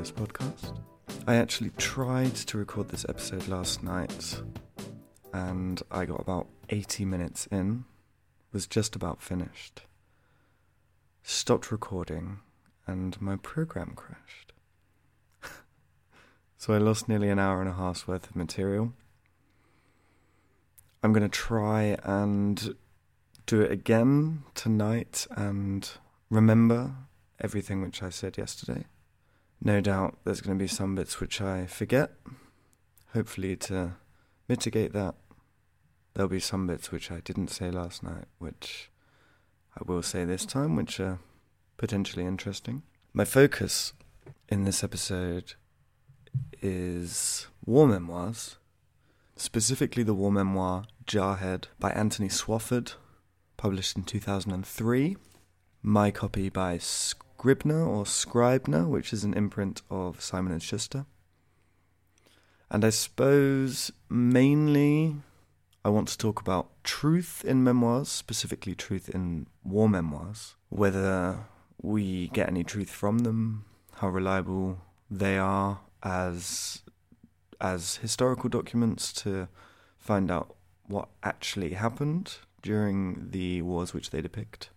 this podcast. I actually tried to record this episode last night and I got about 80 minutes in, was just about finished. Stopped recording and my program crashed. so I lost nearly an hour and a half's worth of material. I'm going to try and do it again tonight and remember everything which I said yesterday. No doubt there's going to be some bits which I forget. Hopefully, to mitigate that, there'll be some bits which I didn't say last night, which I will say this time, which are potentially interesting. My focus in this episode is war memoirs, specifically the war memoir Jarhead by Anthony Swofford, published in 2003. My copy by Scribner or Scribner, which is an imprint of Simon and Schuster. And I suppose mainly I want to talk about truth in memoirs, specifically truth in war memoirs, whether we get any truth from them, how reliable they are as as historical documents to find out what actually happened during the wars which they depict,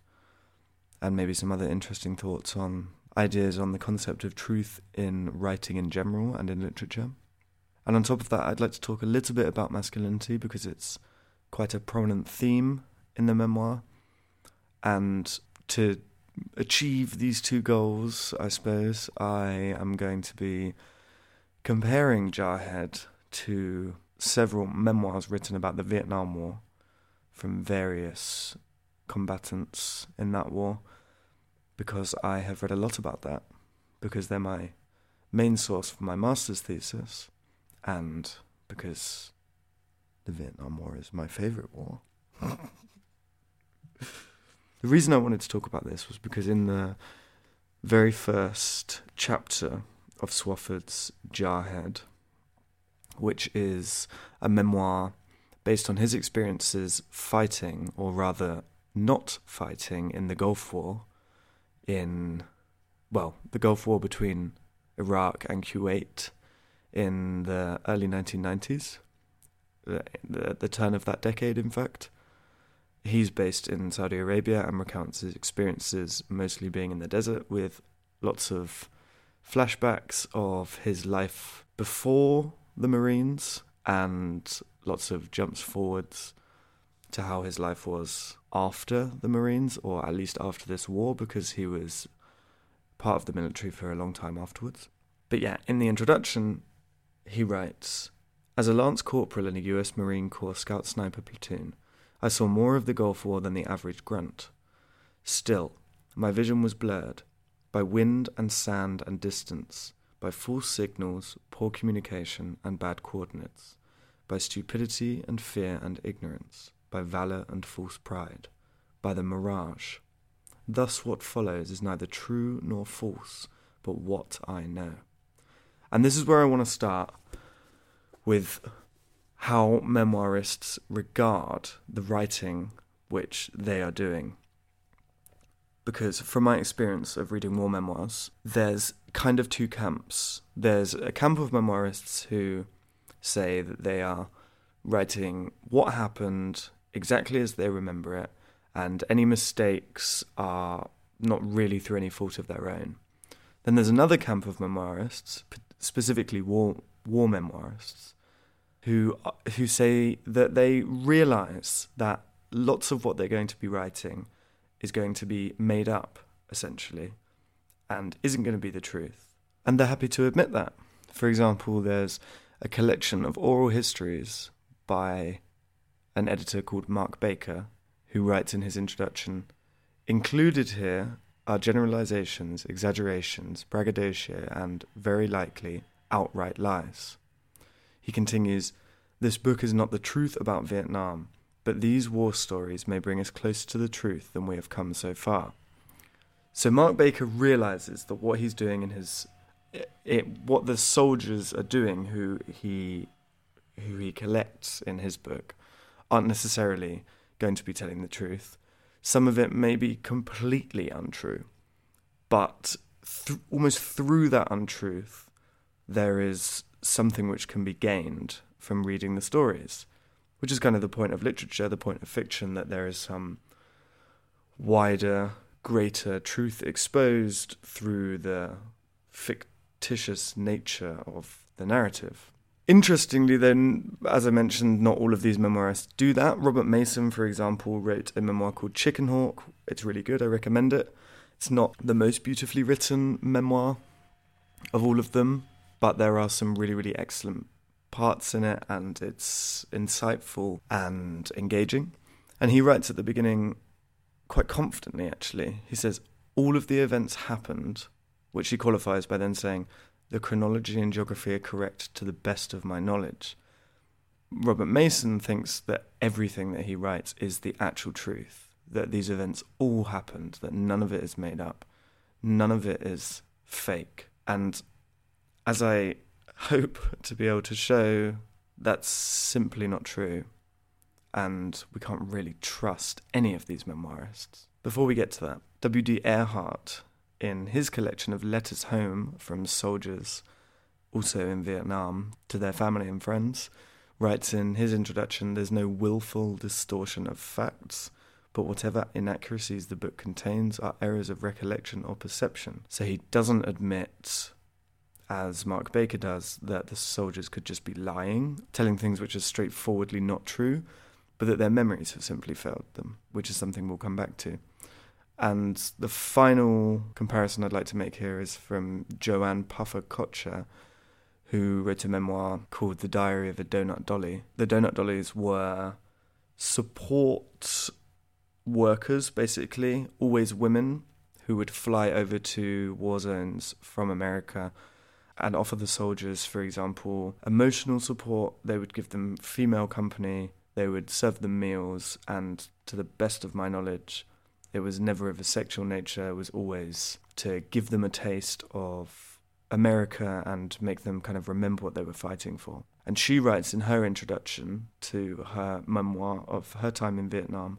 and maybe some other interesting thoughts on ideas on the concept of truth in writing in general and in literature. And on top of that, I'd like to talk a little bit about masculinity because it's quite a prominent theme in the memoir. And to achieve these two goals, I suppose, I am going to be comparing Jarhead to several memoirs written about the Vietnam War from various combatants in that war because I have read a lot about that because they're my main source for my master's thesis and because the Vietnam War is my favorite war. the reason I wanted to talk about this was because in the very first chapter of Swofford's Jarhead, which is a memoir based on his experiences fighting, or rather not fighting, in the Gulf War, in, well, the Gulf War between Iraq and Kuwait in the early 1990s, the, the, the turn of that decade, in fact. He's based in Saudi Arabia and recounts his experiences mostly being in the desert with lots of flashbacks of his life before the Marines and lots of jumps forwards to how his life was after the Marines, or at least after this war, because he was part of the military for a long time afterwards. But yeah, in the introduction, he writes As a lance corporal in a US Marine Corps scout sniper platoon, I saw more of the Gulf War than the average grunt. Still, my vision was blurred by wind and sand and distance, by false signals, poor communication, and bad coordinates, by stupidity and fear and ignorance, by valour and false pride, by the mirage. Thus, what follows is neither true nor false, but what I know. And this is where I want to start with how memoirists regard the writing which they are doing. Because from my experience of reading war memoirs, there's kind of two camps. There's a camp of memoirists who say that they are writing what happened exactly as they remember it, and any mistakes are not really through any fault of their own. Then there's another camp of memoirists, specifically war war memoirists, who uh, who say that they realize that lots of what they're going to be writing is going to be made up essentially and isn't going to be the truth. And they're happy to admit that. For example, there's a collection of oral histories by an editor called Mark Baker, who writes in his introduction Included here are generalizations, exaggerations, braggadocio, and, very likely, outright lies. He continues This book is not the truth about Vietnam, but these war stories may bring us closer to the truth than we have come so far. So Mark Baker realizes that what he's doing in his it, what the soldiers are doing who he who he collects in his book aren't necessarily going to be telling the truth. Some of it may be completely untrue, but th- almost through that untruth, there is something which can be gained from reading the stories, which is kind of the point of literature, the point of fiction, that there is some wider, greater truth exposed through the fictitious nature of the narrative. Interestingly, then, as I mentioned, not all of these memoirists do that. Robert Mason, for example, wrote a memoir called Chicken Hawk. It's really good, I recommend it. It's not the most beautifully written memoir of all of them, but there are some really, really excellent parts in it, and it's insightful and engaging. And he writes at the beginning quite confidently, actually. He says, All of the events happened, which he qualifies by then saying, the chronology and geography are correct to the best of my knowledge. Robert Mason thinks that everything that he writes is the actual truth, that these events all happened, that none of it is made up, none of it is fake. And as I hope to be able to show, that's simply not true. And we can't really trust any of these memoirists. Before we get to that, W.D. Ehrhart in his collection of letters home from soldiers, also in Vietnam, to their family and friends, writes in his introduction there's no willful distortion of facts, but whatever inaccuracies the book contains are errors of recollection or perception. So he doesn't admit, as Mark Baker does, that the soldiers could just be lying, telling things which are straightforwardly not true, but that their memories have simply failed them, which is something we'll come back to. And the final comparison I'd like to make here is from Joann Puffer Kotcher, who wrote a memoir called The Diary of a Donut Dolly. The Donut Dollies were support workers, basically, always women who would fly over to war zones from America and offer the soldiers, for example, emotional support. They would give them female company, they would serve them meals, and to the best of my knowledge, it was never of a sexual nature, it was always to give them a taste of America and make them kind of remember what they were fighting for. And she writes in her introduction to her memoir of her time in Vietnam,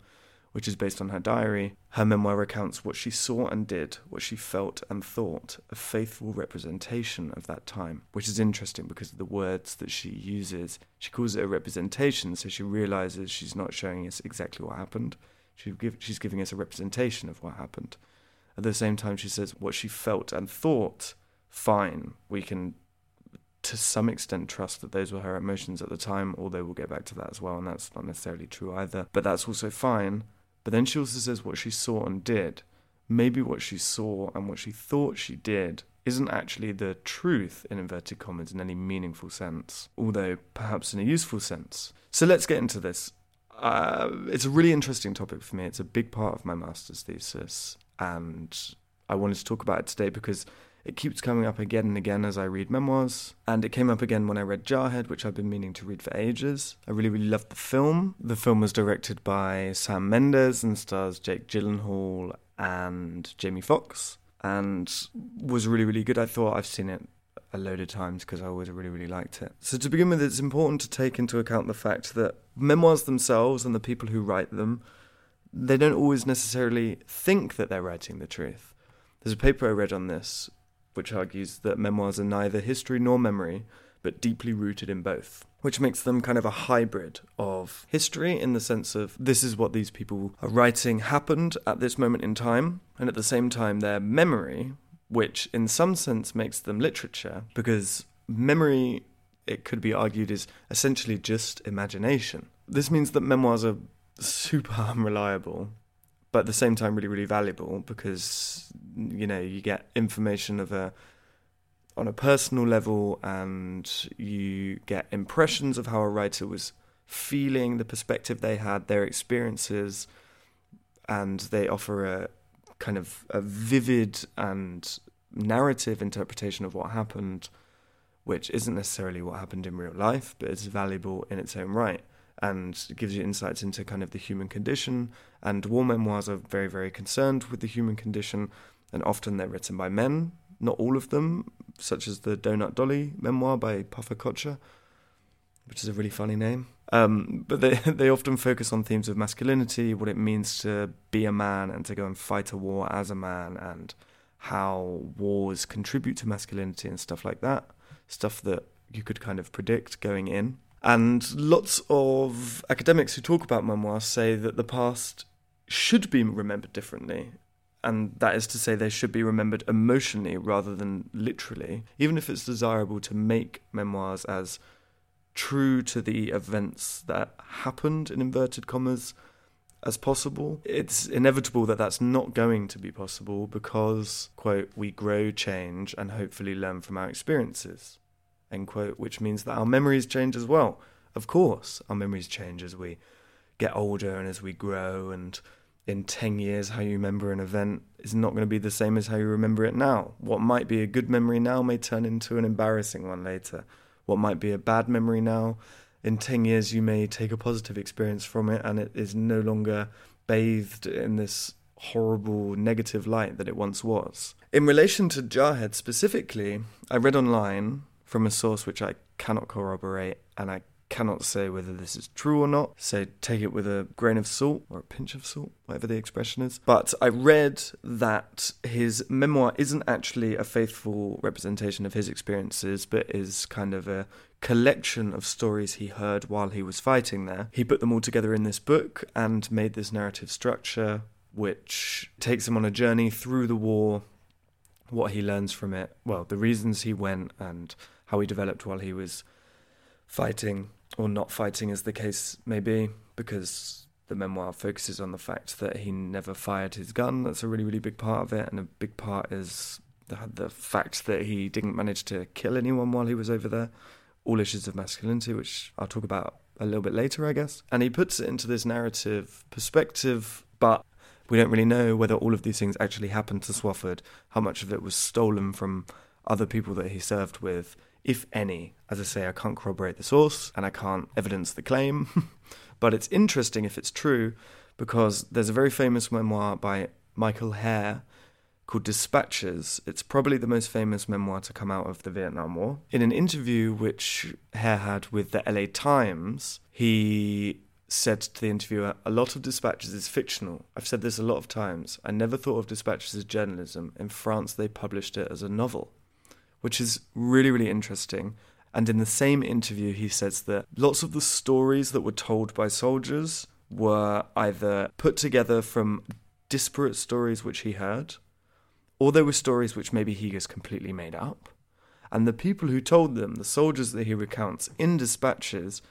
which is based on her diary. Her memoir recounts what she saw and did, what she felt and thought, a faithful representation of that time, which is interesting because of the words that she uses. She calls it a representation, so she realizes she's not showing us exactly what happened. She give, she's giving us a representation of what happened. At the same time, she says what she felt and thought, fine, we can to some extent trust that those were her emotions at the time, although we'll get back to that as well, and that's not necessarily true either. But that's also fine. But then she also says what she saw and did. Maybe what she saw and what she thought she did isn't actually the truth, in inverted commas, in any meaningful sense, although perhaps in a useful sense. So let's get into this uh, it's a really interesting topic for me. It's a big part of my master's thesis, and I wanted to talk about it today because it keeps coming up again and again as I read memoirs, and it came up again when I read Jarhead, which I've been meaning to read for ages. I really, really loved the film. The film was directed by Sam Mendes and stars Jake Gyllenhaal and Jamie Foxx, and was really, really good. I thought I've seen it a load of times because I always really, really liked it. So, to begin with, it's important to take into account the fact that memoirs themselves and the people who write them, they don't always necessarily think that they're writing the truth. There's a paper I read on this which argues that memoirs are neither history nor memory, but deeply rooted in both, which makes them kind of a hybrid of history in the sense of this is what these people are writing happened at this moment in time, and at the same time, their memory, which in some sense makes them literature because memory, it could be argued, is essentially just imagination. This means that memoirs are super unreliable, but at the same time really, really valuable because you know you get information of a on a personal level and you get impressions of how a writer was feeling, the perspective they had, their experiences, and they offer a kind of a vivid and narrative interpretation of what happened, which isn't necessarily what happened in real life, but is valuable in its own right and gives you insights into kind of the human condition. And war memoirs are very, very concerned with the human condition, and often they're written by men, not all of them, such as the Donut Dolly memoir by Puffer Kotcher, which is a really funny name. Um, but they they often focus on themes of masculinity, what it means to be a man and to go and fight a war as a man, and how wars contribute to masculinity and stuff like that. Stuff that you could kind of predict going in. And lots of academics who talk about memoirs say that the past should be remembered differently. And that is to say, they should be remembered emotionally rather than literally, even if it's desirable to make memoirs as true to the events that happened, in inverted commas, as possible. It's inevitable that that's not going to be possible because, quote, we grow, change, and hopefully learn from our experiences, end quote, which means that our memories change as well. Of course, our memories change as we get older and as we grow, and in 10 years, how you remember an event is not going to be the same as how you remember it now. What might be a good memory now may turn into an embarrassing one later. What might be a bad memory now in 10 years you may take a positive experience from it and it is no longer bathed in this horrible negative light that it once was. In relation to Jarhead specifically, I read online from a source which I cannot corroborate and I cannot say whether this is true or not, so take it with a grain of salt or a pinch of salt, whatever the expression is. But I read that his memoir isn't actually a faithful representation of his experiences, but is kind of a collection of stories he heard while he was fighting there. He put them all together in this book and made this narrative structure, which takes him on a journey through the war, what he learns from it, well, the reasons he went, and how he developed while he was fighting or not fighting, as the case may be, because the memoir focuses on the fact that he never fired his gun. That's a really, really big part of it, and a big part is the, the fact that he didn't manage to kill anyone while he was over there. All issues of masculinity, which I'll talk about a little bit later, I guess. And he puts it into this narrative perspective, but we don't really know whether all of these things actually happened to Swofford, how much of it was stolen from other people that he served with, if any. As I say, I can't corroborate the source and I can't evidence the claim, but it's interesting if it's true because there's a very famous memoir by Michael Herr called Dispatches. It's probably the most famous memoir to come out of the Vietnam War. In an interview which Herr had with the LA Times, he said to the interviewer, A lot of Dispatches is fictional. I've said this a lot of times. I never thought of Dispatches as journalism. In France, they published it as a novel which is really, really interesting. And in the same interview, he says that lots of the stories that were told by soldiers were either put together from disparate stories which he heard, or they were stories which maybe he just completely made up. And the people who told them, the soldiers that he recounts in dispatches,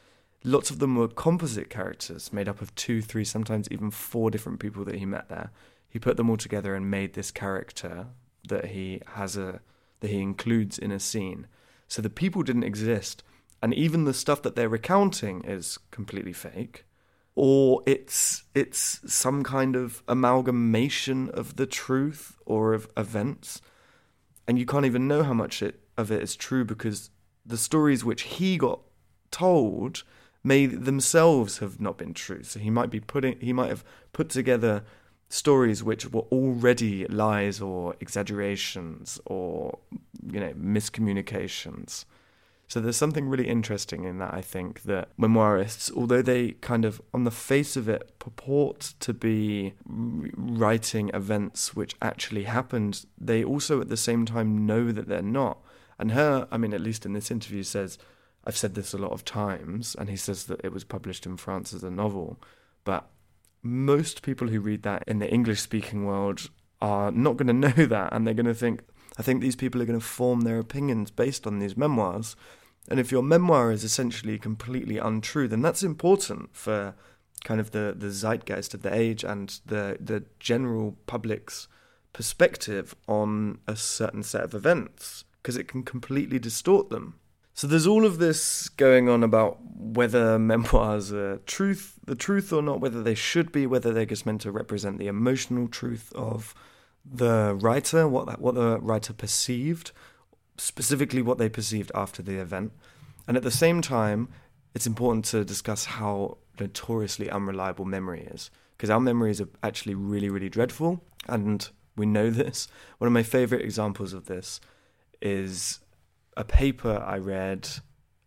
lots of them were composite characters made up of two, three, sometimes even four different people that he met there. He put them all together and made this character that he has a that he includes in a scene. So the people didn't exist, and even the stuff that they're recounting is completely fake. Or it's it's some kind of amalgamation of the truth or of events, and you can't even know how much it, of it is true because the stories which he got told may themselves have not been true. So he might be putting he might have put together stories which were already lies or exaggerations or you know miscommunications. So there's something really interesting in that i think that memoirists although they kind of on the face of it purport to be writing events which actually happened they also at the same time know that they're not. And Herr, i mean at least in this interview says i've said this a lot of times and he says that it was published in france as a novel but most people who read that in the English speaking world are not going to know that and they're going to think, I think these people are going to form their opinions based on these memoirs. And if your memoir is essentially completely untrue, then that's important for kind of the, the zeitgeist of the age and the, the general public's perspective on a certain set of events, because it can completely distort them. So there's all of this going on about whether memoirs are truth, the truth or not, whether they should be, whether they're just meant to represent the emotional truth of the writer, what that, what the writer perceived, specifically what they perceived after the event. And at the same time, it's important to discuss how notoriously unreliable memory is, because our memories are actually really, really dreadful, and we know this. One of my favorite examples of this is a paper I read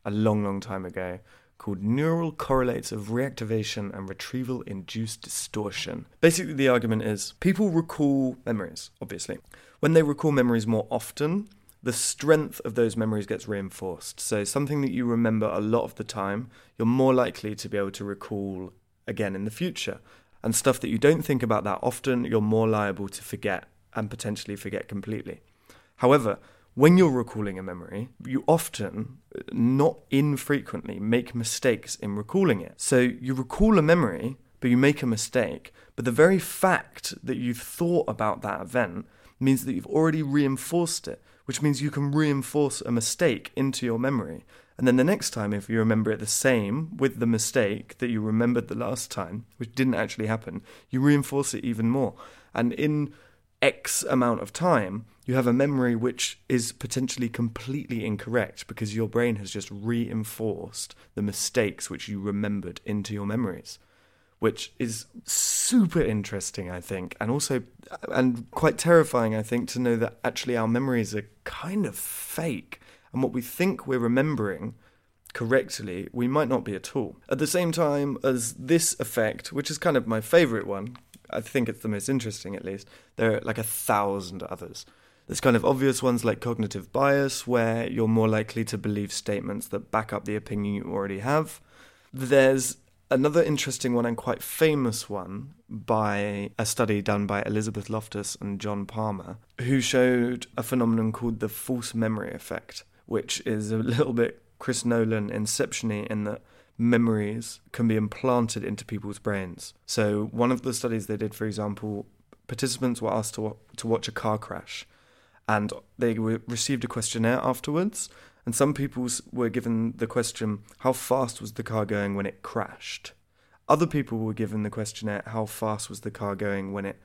a long, long time ago called Neural Correlates of Reactivation and Retrieval Induced Distortion. Basically, the argument is people recall memories, obviously. When they recall memories more often, the strength of those memories gets reinforced. So, something that you remember a lot of the time, you're more likely to be able to recall again in the future. And stuff that you don't think about that often, you're more liable to forget and potentially forget completely. However, when you're recalling a memory, you often, uh, not infrequently, make mistakes in recalling it. So you recall a memory, but you make a mistake. But the very fact that you've thought about that event means that you've already reinforced it, which means you can reinforce a mistake into your memory. And then the next time, if you remember it the same with the mistake that you remembered the last time, which didn't actually happen, you reinforce it even more. And in X amount of time, you have a memory which is potentially completely incorrect because your brain has just reinforced the mistakes which you remembered into your memories, which is super interesting, I think, and also and quite terrifying, I think, to know that actually our memories are kind of fake, and what we think we're remembering correctly, we might not be at all. At the same time as this effect, which is kind of my favorite one, I think it's the most interesting at least. There are like a thousand others. There's kind of obvious ones like cognitive bias, where you're more likely to believe statements that back up the opinion you already have. There's another interesting one and quite famous one by a study done by Elizabeth Loftus and John Palmer, who showed a phenomenon called the false memory effect, which is a little bit Chris Nolan inception in that memories can be implanted into people's brains. So, one of the studies they did, for example, participants were asked to, to watch a car crash and they were, received a questionnaire afterwards. And some people were given the question, How fast was the car going when it crashed? Other people were given the questionnaire, How fast was the car going when it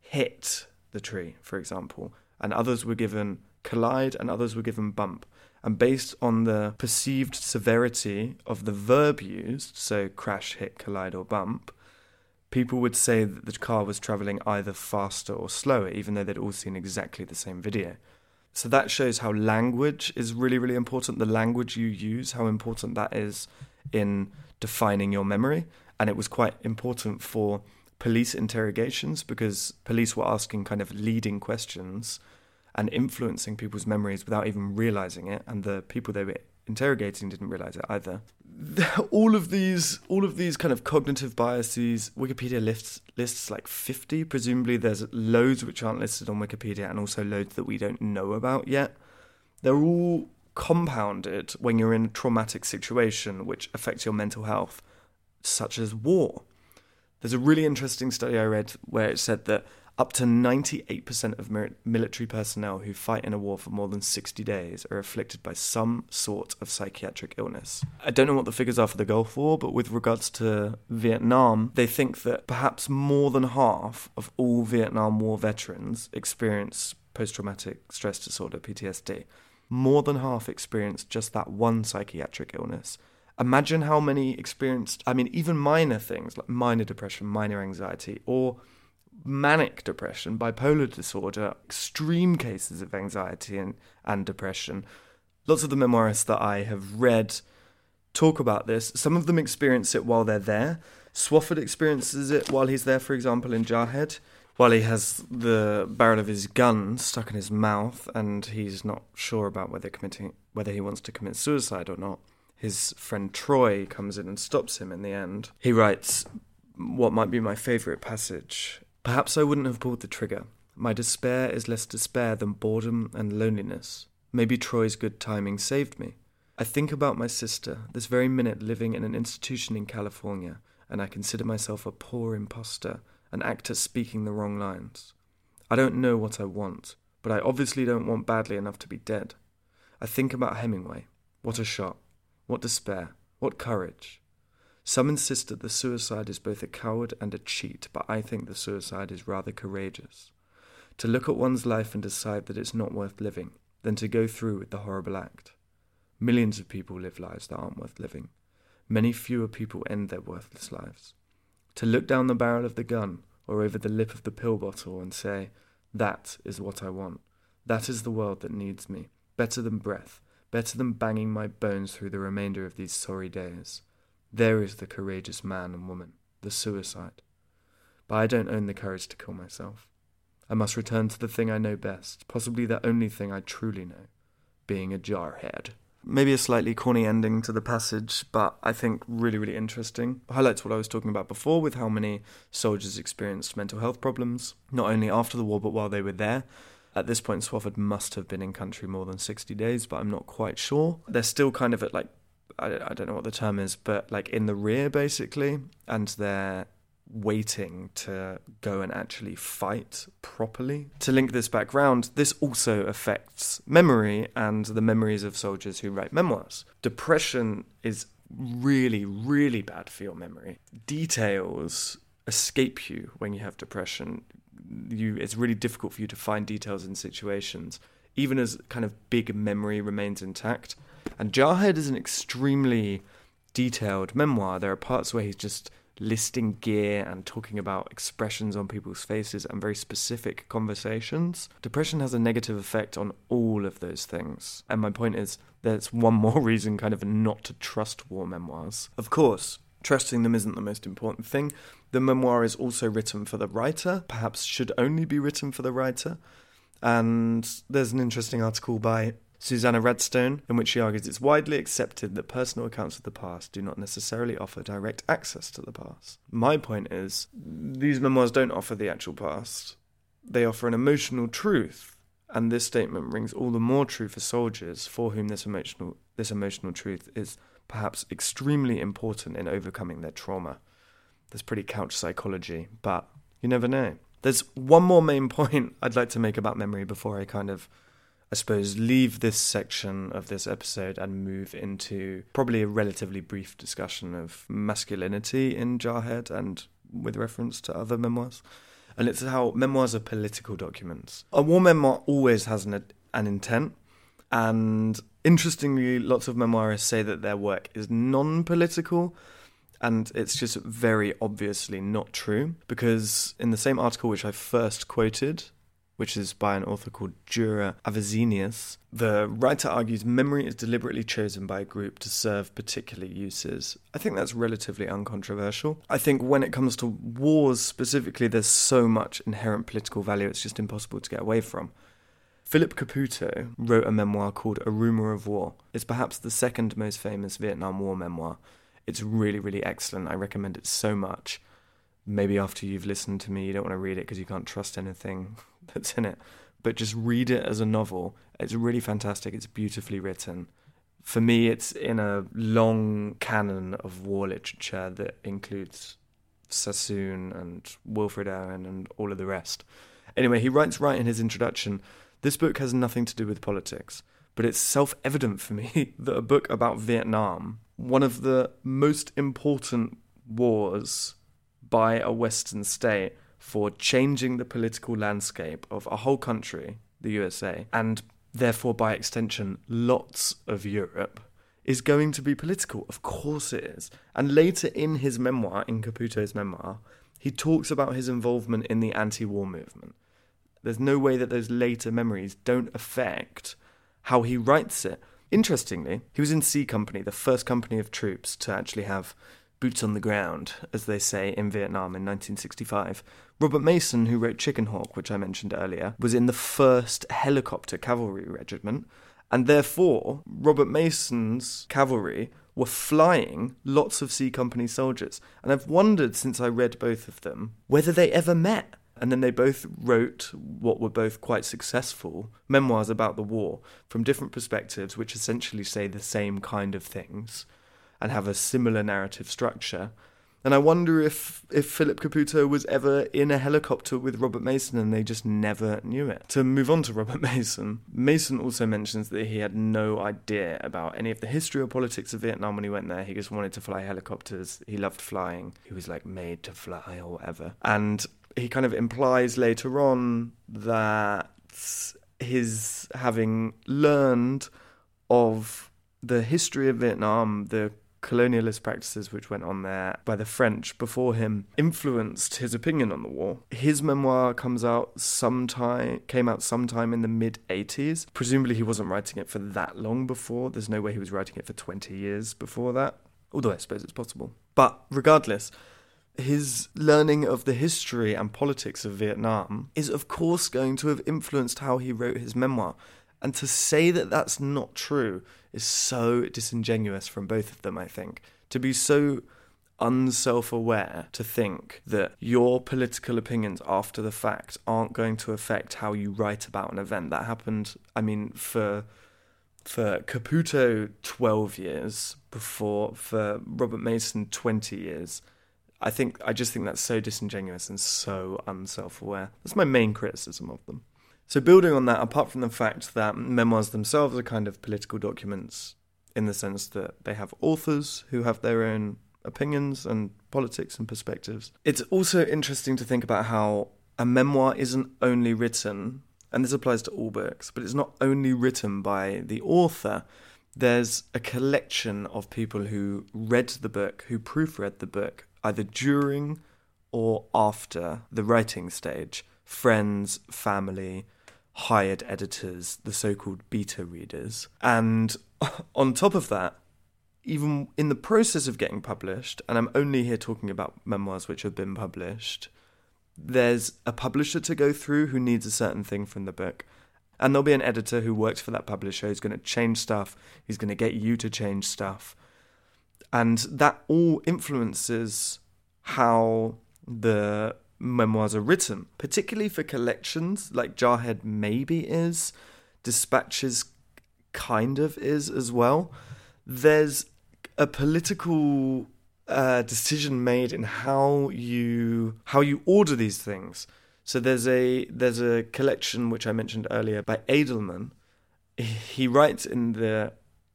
hit the tree, for example? And others were given collide and others were given bump and based on the perceived severity of the verb used, so crash, hit, collide, or bump, people would say that the car was travelling either faster or slower, even though they'd all seen exactly the same video. So that shows how language is really, really important. The language you use, how important that is in defining your memory. And it was quite important for police interrogations because police were asking kind of leading questions and influencing people's memories without even realizing it, and the people they were interrogating didn't realize it either. All of these, all of these kind of cognitive biases, Wikipedia lists lists like fifty. Presumably, there's loads which aren't listed on Wikipedia, and also loads that we don't know about yet. They're all compounded when you're in a traumatic situation which affects your mental health, such as war. There's a really interesting study I read where it said that up to 98% of military personnel who fight in a war for more than 60 days are afflicted by some sort of psychiatric illness. I don't know what the figures are for the Gulf War, but with regards to Vietnam, they think that perhaps more than half of all Vietnam War veterans experience post traumatic stress disorder, PTSD. More than half experienced just that one psychiatric illness. Imagine how many experienced, I mean, even minor things like minor depression, minor anxiety, or manic depression, bipolar disorder, extreme cases of anxiety and, and depression. Lots of the memoirists that I have read talk about this. Some of them experience it while they're there. Swofford experiences it while he's there, for example, in Jarhead, while he has the barrel of his gun stuck in his mouth and he's not sure about whether committing whether he wants to commit suicide or not. His friend Troy comes in and stops him in the end. He writes what might be my favourite passage Perhaps I wouldn't have pulled the trigger. My despair is less despair than boredom and loneliness. Maybe Troy's good timing saved me. I think about my sister, this very minute living in an institution in California, and I consider myself a poor impostor, an actor speaking the wrong lines. I don't know what I want, but I obviously don't want badly enough to be dead. I think about Hemingway. What a shot. What despair. What courage. Some insist that the suicide is both a coward and a cheat, but I think the suicide is rather courageous. To look at one's life and decide that it's not worth living, than to go through with the horrible act. Millions of people live lives that aren't worth living. Many fewer people end their worthless lives. To look down the barrel of the gun or over the lip of the pill bottle and say, That is what I want. That is the world that needs me. Better than breath. Better than banging my bones through the remainder of these sorry days. There is the courageous man and woman, the suicide. But I don't own the courage to kill myself. I must return to the thing I know best, possibly the only thing I truly know being a jarhead. Maybe a slightly corny ending to the passage, but I think really, really interesting. Highlights what I was talking about before with how many soldiers experienced mental health problems, not only after the war, but while they were there. At this point, Swofford must have been in country more than 60 days, but I'm not quite sure. They're still kind of at like, I, I don't know what the term is, but like in the rear basically, and they're waiting to go and actually fight properly. To link this back round, this also affects memory and the memories of soldiers who write memoirs. Depression is really, really bad for your memory. Details escape you when you have depression. You, it's really difficult for you to find details in situations, even as kind of big memory remains intact. And Jarhead is an extremely detailed memoir. There are parts where he's just listing gear and talking about expressions on people's faces and very specific conversations. Depression has a negative effect on all of those things. And my point is, there's one more reason kind of not to trust war memoirs. Of course, trusting them isn't the most important thing. The memoir is also written for the writer, perhaps should only be written for the writer. And there's an interesting article by Susannah Radstone, in which she argues it's widely accepted that personal accounts of the past do not necessarily offer direct access to the past. My point is, these memoirs don't offer the actual past, they offer an emotional truth. And this statement rings all the more true for soldiers for whom this emotional, this emotional truth is perhaps extremely important in overcoming their trauma. That's pretty couch psychology, but you never know. There's one more main point I'd like to make about memory before I kind of I suppose, leave this section of this episode and move into probably a relatively brief discussion of masculinity in Jarhead and with reference to other memoirs. And it's how memoirs are political documents. A war memoir always has an, an intent. And interestingly, lots of memoirists say that their work is non political. And it's just very obviously not true because in the same article which I first quoted, which is by an author called Jura Avizenius. The writer argues memory is deliberately chosen by a group to serve particular uses. I think that's relatively uncontroversial. I think when it comes to wars specifically, there's so much inherent political value, it's just impossible to get away from. Philip Caputo wrote a memoir called A Rumour of War. It's perhaps the second most famous Vietnam War memoir. It's really, really excellent. I recommend it so much maybe after you've listened to me, you don't want to read it because you can't trust anything that's in it. But just read it as a novel. It's really fantastic. It's beautifully written. For me, it's in a long canon of war literature that includes Sassoon and Wilfred Owen and all of the rest. Anyway, he writes right in his introduction this book has nothing to do with politics, but it's self evident for me that a book about Vietnam, one of the most important wars by a Western state for changing the political landscape of a whole country, the USA, and therefore by extension lots of Europe, is going to be political. Of course it is. And later in his memoir, in Caputo's memoir, he talks about his involvement in the anti war movement. There's no way that those later memories don't affect how he writes it. Interestingly, he was in C Company, the first company of troops to actually have boots on the ground, as they say in Vietnam in 1965. Robert Mason, who wrote Chicken Hawk, which I mentioned earlier, was in the 1st Helicopter Cavalry Regiment, and therefore Robert Mason's cavalry were flying lots of C Company soldiers. And I've wondered since I read both of them whether they ever met. And then they both wrote what were both quite successful memoirs about the war from different perspectives, which essentially say the same kind of things and have a similar narrative structure. And I wonder if, if Philip Caputo was ever in a helicopter with Robert Mason and they just never knew it. To move on to Robert Mason, Mason also mentions that he had no idea about any of the history or politics of Vietnam when he went there. He just wanted to fly helicopters. He loved flying. He was like made to fly or whatever. And he kind of implies later on that his having learned of the history of Vietnam, the colonialist practices which went on there by the French before him influenced his opinion on the war. His memoir comes out sometime came out sometime in the mid 80s. Presumably he wasn't writing it for that long before. There's no way he was writing it for 20 years before that. Although I suppose it's possible. But regardless, his learning of the history and politics of Vietnam is, of course, going to have influenced how he wrote his memoir. And to say that that's not true is so disingenuous from both of them, I think. To be so unself aware to think that your political opinions after the fact aren't going to affect how you write about an event that happened, I mean, for for Caputo 12 years before for Robert Mason 20 years I think I just think that's so disingenuous and so unself-aware. That's my main criticism of them. So building on that, apart from the fact that memoirs themselves are kind of political documents in the sense that they have authors who have their own opinions and politics and perspectives, it's also interesting to think about how a memoir isn't only written, and this applies to all books, but it's not only written by the author. There's a collection of people who read the book, who proofread the book, either during or after the writing stage. Friends, family, hired editors, the so called beta readers. And on top of that, even in the process of getting published, and I'm only here talking about memoirs which have been published, there's a publisher to go through who needs a certain thing from the book. And there'll be an editor who works for that publisher who's going to change stuff, he's going to get you to change stuff. And that all influences how the memoirs are written, particularly for collections like Jarhead maybe is, Dispatches kind of is as well. There's a political uh, decision made in how you how you order these things. So there's a there's a collection which I mentioned earlier by Edelman. He writes in the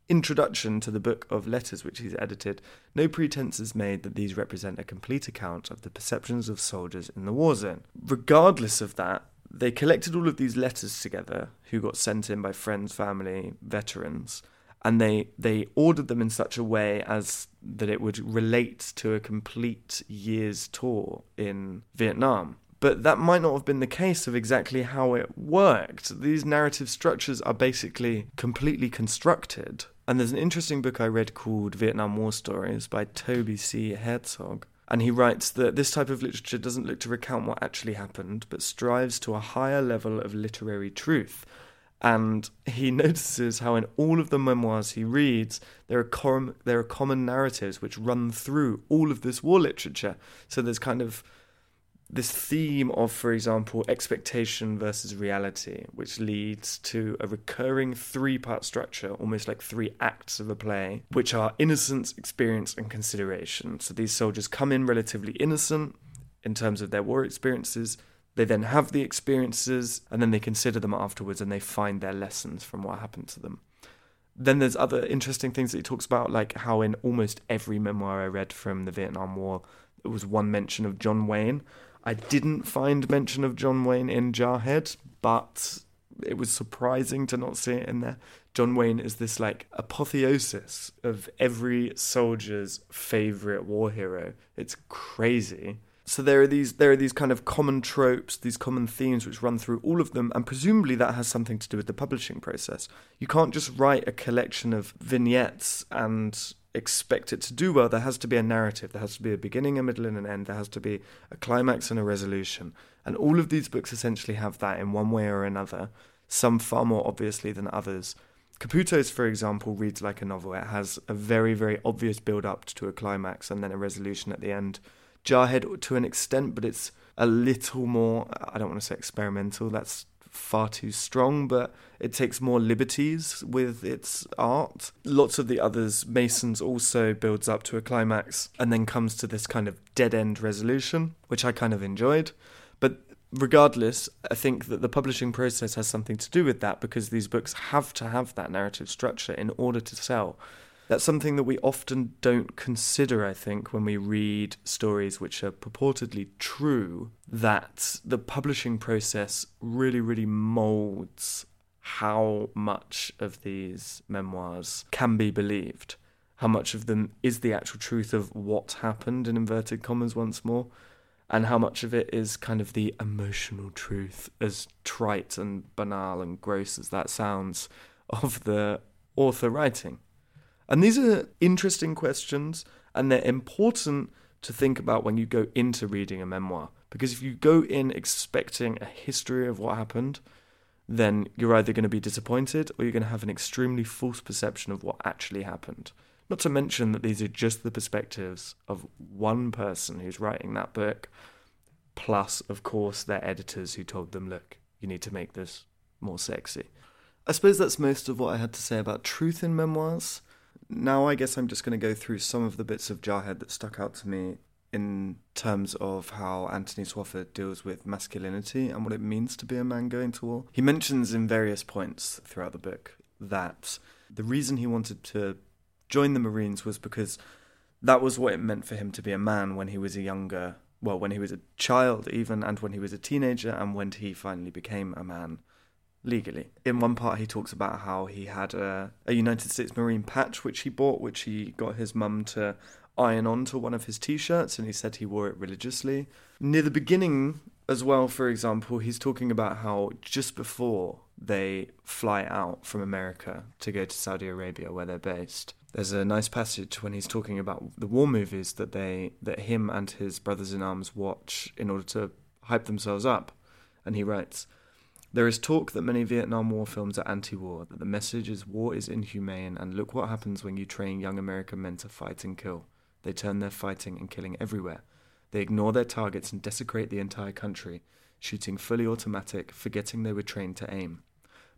introduction to the book of letters which he's edited, no pretense is made that these represent a complete account of the perceptions of soldiers in the war zone. Regardless of that, they collected all of these letters together, who got sent in by friends, family, veterans, and they they ordered them in such a way as that it would relate to a complete year's tour in Vietnam. But that might not have been the case of exactly how it worked. These narrative structures are basically completely constructed and there's an interesting book I read called Vietnam War Stories by Tobey C. Herzog. And he writes that this type of literature doesn't look to recount what actually happened, but strives to a higher level of literary truth. And he notices how in all of the memoirs he reads, there are, com- there are common narratives which run through all of this war literature. So there's kind of this theme of, for example, expectation versus reality, which leads to a recurring three part structure, almost like three acts of a play, which are innocence, experience, and consideration. So these soldiers come in relatively innocent in terms of their war experiences. They then have the experiences and then they consider them afterwards and they find their lessons from what happened to them. Then there's other interesting things that he talks about, like how in almost every memoir I read from the Vietnam War, there was one mention of John Wayne I didn't find mention of John Wayne in Jarhead, but it was surprising to not see it in there. John Wayne is this like apotheosis of every soldier's favorite war hero. It's crazy. So there are these there are these kind of common tropes, these common themes which run through all of them, and presumably that has something to do with the publishing process. You can't just write a collection of vignettes and expect it to do well, there has to be a narrative. There has to be a beginning, a middle, and an end. There has to be a climax and a resolution. And all of these books essentially have that in one way or another, some far more obviously than others. Caputo's, for example, reads like a novel. It has a very, very obvious build up to a climax and then a resolution at the end. Jarhead, to an extent, but it's a little more, I don't want to say experimental, that's far too strong, but it takes more liberties with its art. Lots of the others, Mason's also builds up to a climax and then comes to this kind of dead end resolution, which I kind of enjoyed. But regardless, I think that the publishing process has something to do with that because these books have to have that narrative structure in order to sell. That's something that we often don't consider, I think, when we read stories which are purportedly true, that the publishing process really, really molds how much of these memoirs can be believed. How much of them is the actual truth of what happened, in inverted commas, once more, and how much of it is kind of the emotional truth, as trite and banal and gross as that sounds, of the author writing. And these are interesting questions, and they're important to think about when you go into reading a memoir. Because if you go in expecting a history of what happened, then you're either going to be disappointed or you're going to have an extremely false perception of what actually happened. Not to mention that these are just the perspectives of one person who's writing that book, plus, of course, their editors who told them, look, you need to make this more sexy. I suppose that's most of what I had to say about truth in memoirs. Now, I guess I'm just going to go through some of the bits of Jarhead that stuck out to me in terms of how Anthony Swofford deals with masculinity and what it means to be a man going to war. He mentions in various points throughout the book that the reason he wanted to join the Marines was because that was what it meant for him to be a man when he was a younger, well, when he was a child even, and when he was a teenager, and when he finally became a man legally. In one part, he talks about how he had a, a United States Marine patch which he bought, which he got his mum to iron onto one of his t shirts, and he said he wore it religiously. Near the beginning, as well, for example, he's talking about how just before they fly out from America to go to Saudi Arabia, where they're based, there's a nice passage when he's talking about the war movies that they that him and his brothers in arms watch in order to hype themselves up, and he writes. There is talk that many Vietnam War films are anti war, that the message is war is inhumane, and look what happens when you train young American men to fight and kill. They turn their fighting and killing everywhere. They ignore their targets and desecrate the entire country, shooting fully automatic, forgetting they were trained to aim.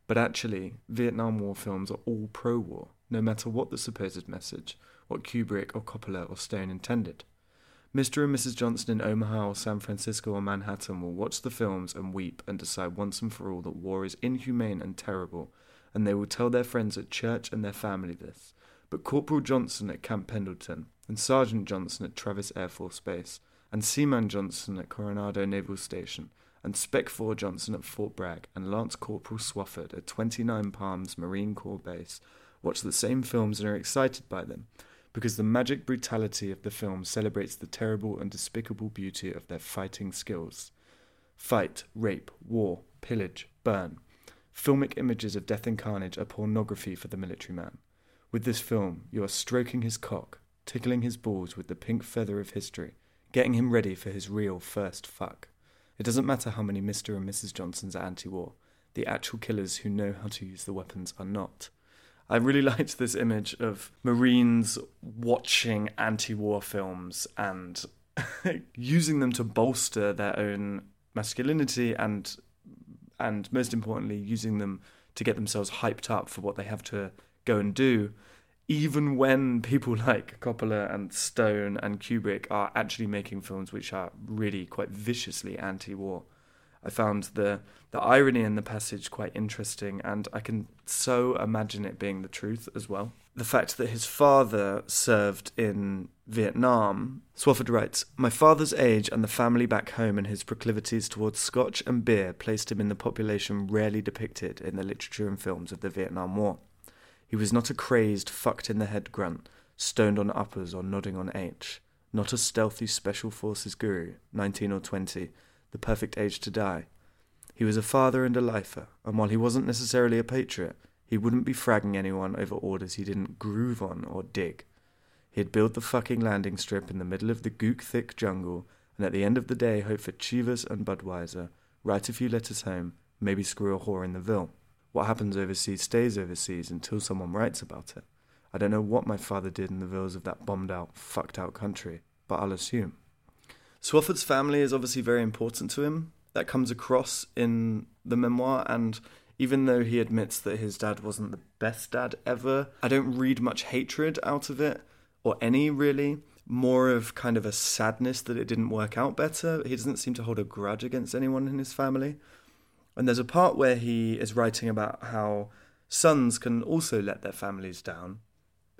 But actually, Vietnam War films are all pro war, no matter what the supposed message, what Kubrick or Coppola or Stone intended. Mr. and Mrs. Johnson in Omaha or San Francisco or Manhattan will watch the films and weep and decide once and for all that war is inhumane and terrible, and they will tell their friends at church and their family this. But Corporal Johnson at Camp Pendleton, and Sergeant Johnson at Travis Air Force Base, and Seaman Johnson at Coronado Naval Station, and Spec 4 Johnson at Fort Bragg, and Lance Corporal Swofford at 29 Palms Marine Corps Base watch the same films and are excited by them because the magic brutality of the film celebrates the terrible and despicable beauty of their fighting skills. Fight, rape, war, pillage, burn. Filmic images of death and carnage are pornography for the military man. With this film, you are stroking his cock, tickling his balls with the pink feather of history, getting him ready for his real first fuck. It doesn't matter how many Mr. and Mrs. Johnsons are anti war, the actual killers who know how to use the weapons are not. I really liked this image of Marines watching anti war films and using them to bolster their own masculinity and and most importantly using them to get themselves hyped up for what they have to go and do even when people like Coppola and Stone and Kubrick are actually making films which are really quite viciously anti-war I found the the irony in the passage quite interesting, and I can so imagine it being the truth as well. The fact that his father served in Vietnam, Swofford writes, My father's age and the family back home and his proclivities towards scotch and beer placed him in the population rarely depicted in the literature and films of the Vietnam War. He was not a crazed, fucked in the head grunt, stoned on uppers or nodding on H, not a stealthy special forces guru, 19 or 20, the perfect age to die. He was a father and a lifer, and while he wasn't necessarily a patriot, he wouldn't be fragging anyone over orders he didn't groove on or dig. He'd build the fucking landing strip in the middle of the gook thick jungle, and at the end of the day hope for Chivas and Budweiser, write a few letters home, maybe screw a whore in the Ville. What happens overseas stays overseas until someone writes about it. I don't know what my father did in the villas of that bombed out, fucked out country, but I'll assume. Swofford's family is obviously very important to him. That comes across in the memoir, and even though he admits that his dad wasn't the best dad ever, I don't read much hatred out of it, or any really. More of kind of a sadness that it didn't work out better. He doesn't seem to hold a grudge against anyone in his family. And there's a part where he is writing about how sons can also let their families down.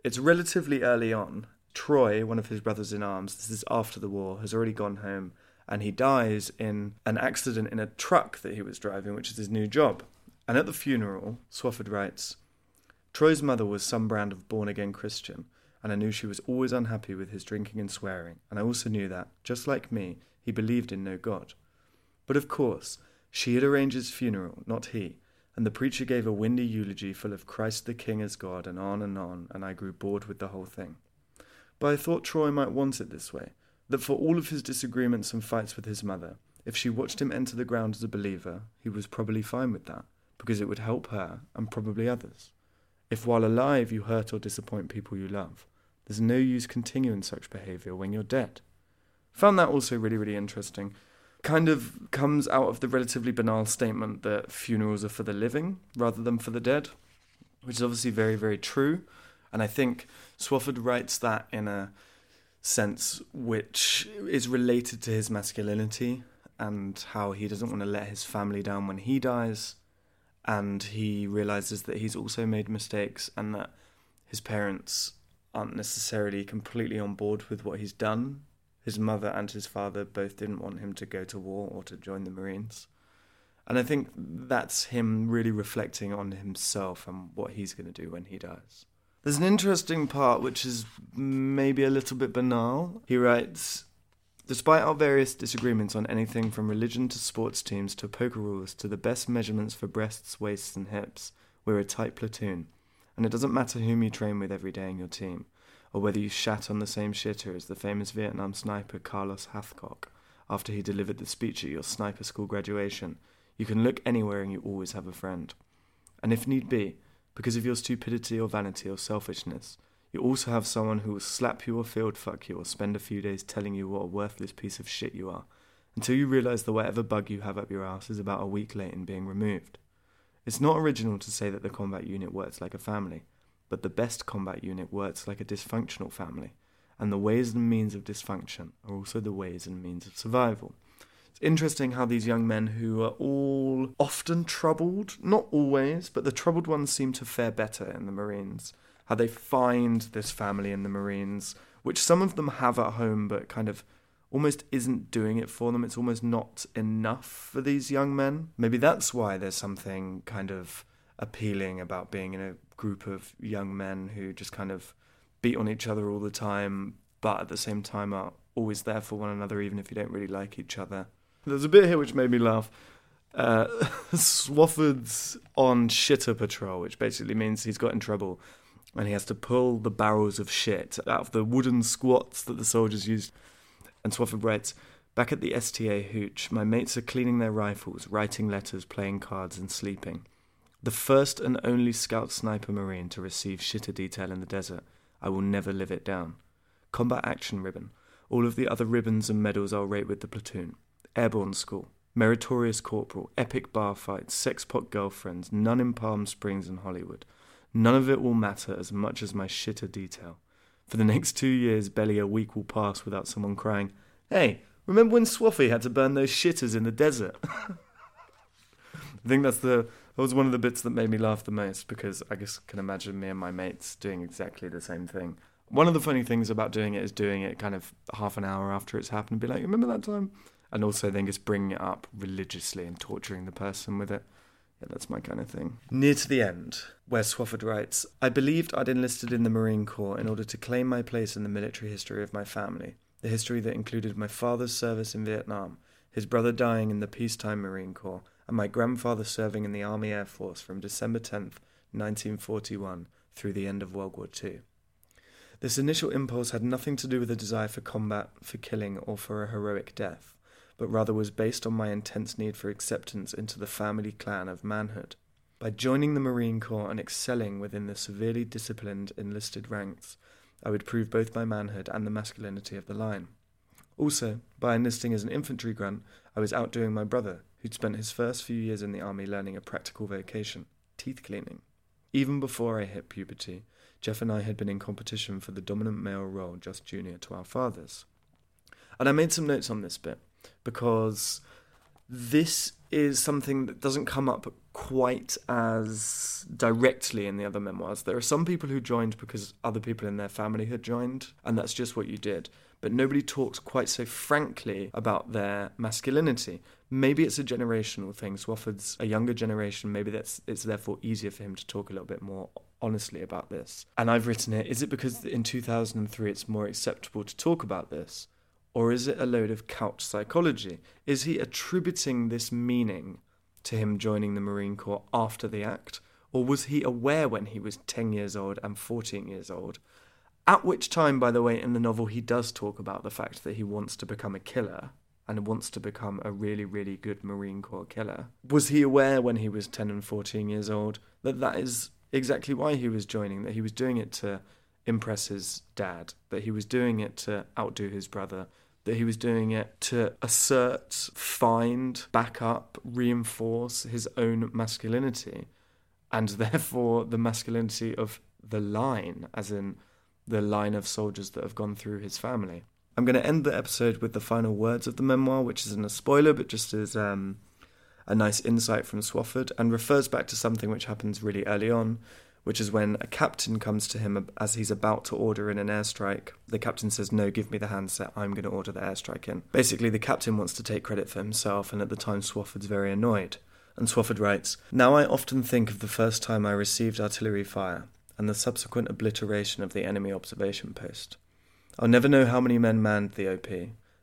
It's relatively early on, Troy, one of his brothers in arms, this is after the war, has already gone home and he dies in an accident in a truck that he was driving, which is his new job. And at the funeral, Swofford writes Troy's mother was some brand of born again Christian, and I knew she was always unhappy with his drinking and swearing, and I also knew that, just like me, he believed in no God. But of course, she had arranged his funeral, not he, and the preacher gave a windy eulogy full of Christ the King as God, and on and on, and I grew bored with the whole thing. But I thought Troy might want it this way that for all of his disagreements and fights with his mother, if she watched him enter the ground as a believer, he was probably fine with that, because it would help her and probably others. If while alive you hurt or disappoint people you love, there's no use continuing such behaviour when you're dead. Found that also really, really interesting. Kind of comes out of the relatively banal statement that funerals are for the living rather than for the dead, which is obviously very, very true. And I think Swofford writes that in a sense which is related to his masculinity and how he doesn't want to let his family down when he dies. And he realizes that he's also made mistakes and that his parents aren't necessarily completely on board with what he's done. His mother and his father both didn't want him to go to war or to join the Marines. And I think that's him really reflecting on himself and what he's going to do when he dies. There's an interesting part which is maybe a little bit banal. He writes Despite our various disagreements on anything from religion to sports teams to poker rules to the best measurements for breasts, waists, and hips, we're a tight platoon. And it doesn't matter whom you train with every day in your team, or whether you shat on the same shitter as the famous Vietnam sniper Carlos Hathcock after he delivered the speech at your sniper school graduation. You can look anywhere and you always have a friend. And if need be, because of your stupidity or vanity or selfishness. You also have someone who will slap you or field fuck you or spend a few days telling you what a worthless piece of shit you are, until you realize that whatever bug you have up your ass is about a week late in being removed. It's not original to say that the combat unit works like a family, but the best combat unit works like a dysfunctional family, and the ways and means of dysfunction are also the ways and means of survival interesting how these young men who are all often troubled, not always, but the troubled ones seem to fare better in the Marines. How they find this family in the Marines, which some of them have at home, but kind of almost isn't doing it for them. It's almost not enough for these young men. Maybe that's why there's something kind of appealing about being in a group of young men who just kind of beat on each other all the time, but at the same time are always there for one another, even if you don't really like each other. There's a bit here which made me laugh. Uh, Swofford's on shitter patrol, which basically means he's got in trouble and he has to pull the barrels of shit out of the wooden squats that the soldiers used. And Swofford writes, Back at the STA hooch, my mates are cleaning their rifles, writing letters, playing cards, and sleeping. The first and only scout sniper marine to receive shitter detail in the desert. I will never live it down. Combat action ribbon. All of the other ribbons and medals I'll rate with the platoon. Airborne School, Meritorious Corporal, Epic Bar Fights, Sexpot Girlfriends, none in Palm Springs and Hollywood. None of it will matter as much as my shitter detail. For the next two years, barely a week will pass without someone crying, Hey, remember when Swaffy had to burn those shitters in the desert? I think that's the that was one of the bits that made me laugh the most because I just can imagine me and my mates doing exactly the same thing. One of the funny things about doing it is doing it kind of half an hour after it's happened and be like, remember that time? And also then just bringing it up religiously and torturing the person with it. Yeah, that's my kind of thing. Near to the end, where Swofford writes, I believed I'd enlisted in the Marine Corps in order to claim my place in the military history of my family, the history that included my father's service in Vietnam, his brother dying in the peacetime Marine Corps, and my grandfather serving in the Army Air Force from December 10th, 1941, through the end of World War II. This initial impulse had nothing to do with a desire for combat, for killing, or for a heroic death but rather was based on my intense need for acceptance into the family clan of manhood. By joining the Marine Corps and excelling within the severely disciplined enlisted ranks, I would prove both my manhood and the masculinity of the line. Also, by enlisting as an infantry grunt, I was outdoing my brother, who'd spent his first few years in the army learning a practical vocation teeth cleaning. Even before I hit puberty, Jeff and I had been in competition for the dominant male role just junior to our fathers. And I made some notes on this bit because this is something that doesn't come up quite as directly in the other memoirs. There are some people who joined because other people in their family had joined, and that's just what you did. But nobody talks quite so frankly about their masculinity. Maybe it's a generational thing. Swofford's a younger generation. Maybe that's it's therefore easier for him to talk a little bit more honestly about this. And I've written it. Is it because in 2003 it's more acceptable to talk about this? Or is it a load of couch psychology? Is he attributing this meaning to him joining the Marine Corps after the act? Or was he aware when he was 10 years old and 14 years old? At which time, by the way, in the novel, he does talk about the fact that he wants to become a killer and wants to become a really, really good Marine Corps killer. Was he aware when he was 10 and 14 years old that that is exactly why he was joining, that he was doing it to impress his dad, that he was doing it to outdo his brother, that he was doing it to assert, find, back up, reinforce his own masculinity, and therefore the masculinity of the line, as in the line of soldiers that have gone through his family. I'm going to end the episode with the final words of the memoir, which isn't a spoiler, but just as um, a nice insight from Swofford, and refers back to something which happens really early on, which is when a captain comes to him as he's about to order in an airstrike. The captain says, No, give me the handset, I'm going to order the airstrike in. Basically, the captain wants to take credit for himself, and at the time, Swofford's very annoyed. And Swofford writes, Now I often think of the first time I received artillery fire and the subsequent obliteration of the enemy observation post. I'll never know how many men manned the OP,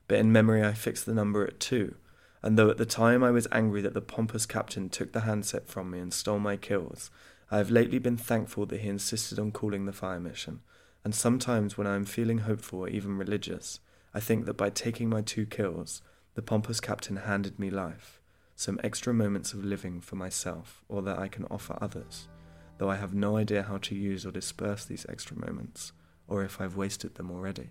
but in memory I fix the number at two, and though at the time I was angry that the pompous captain took the handset from me and stole my kills, I have lately been thankful that he insisted on calling the fire mission, and sometimes when I am feeling hopeful or even religious, I think that by taking my two kills, the pompous captain handed me life, some extra moments of living for myself or that I can offer others, though I have no idea how to use or disperse these extra moments, or if I've wasted them already.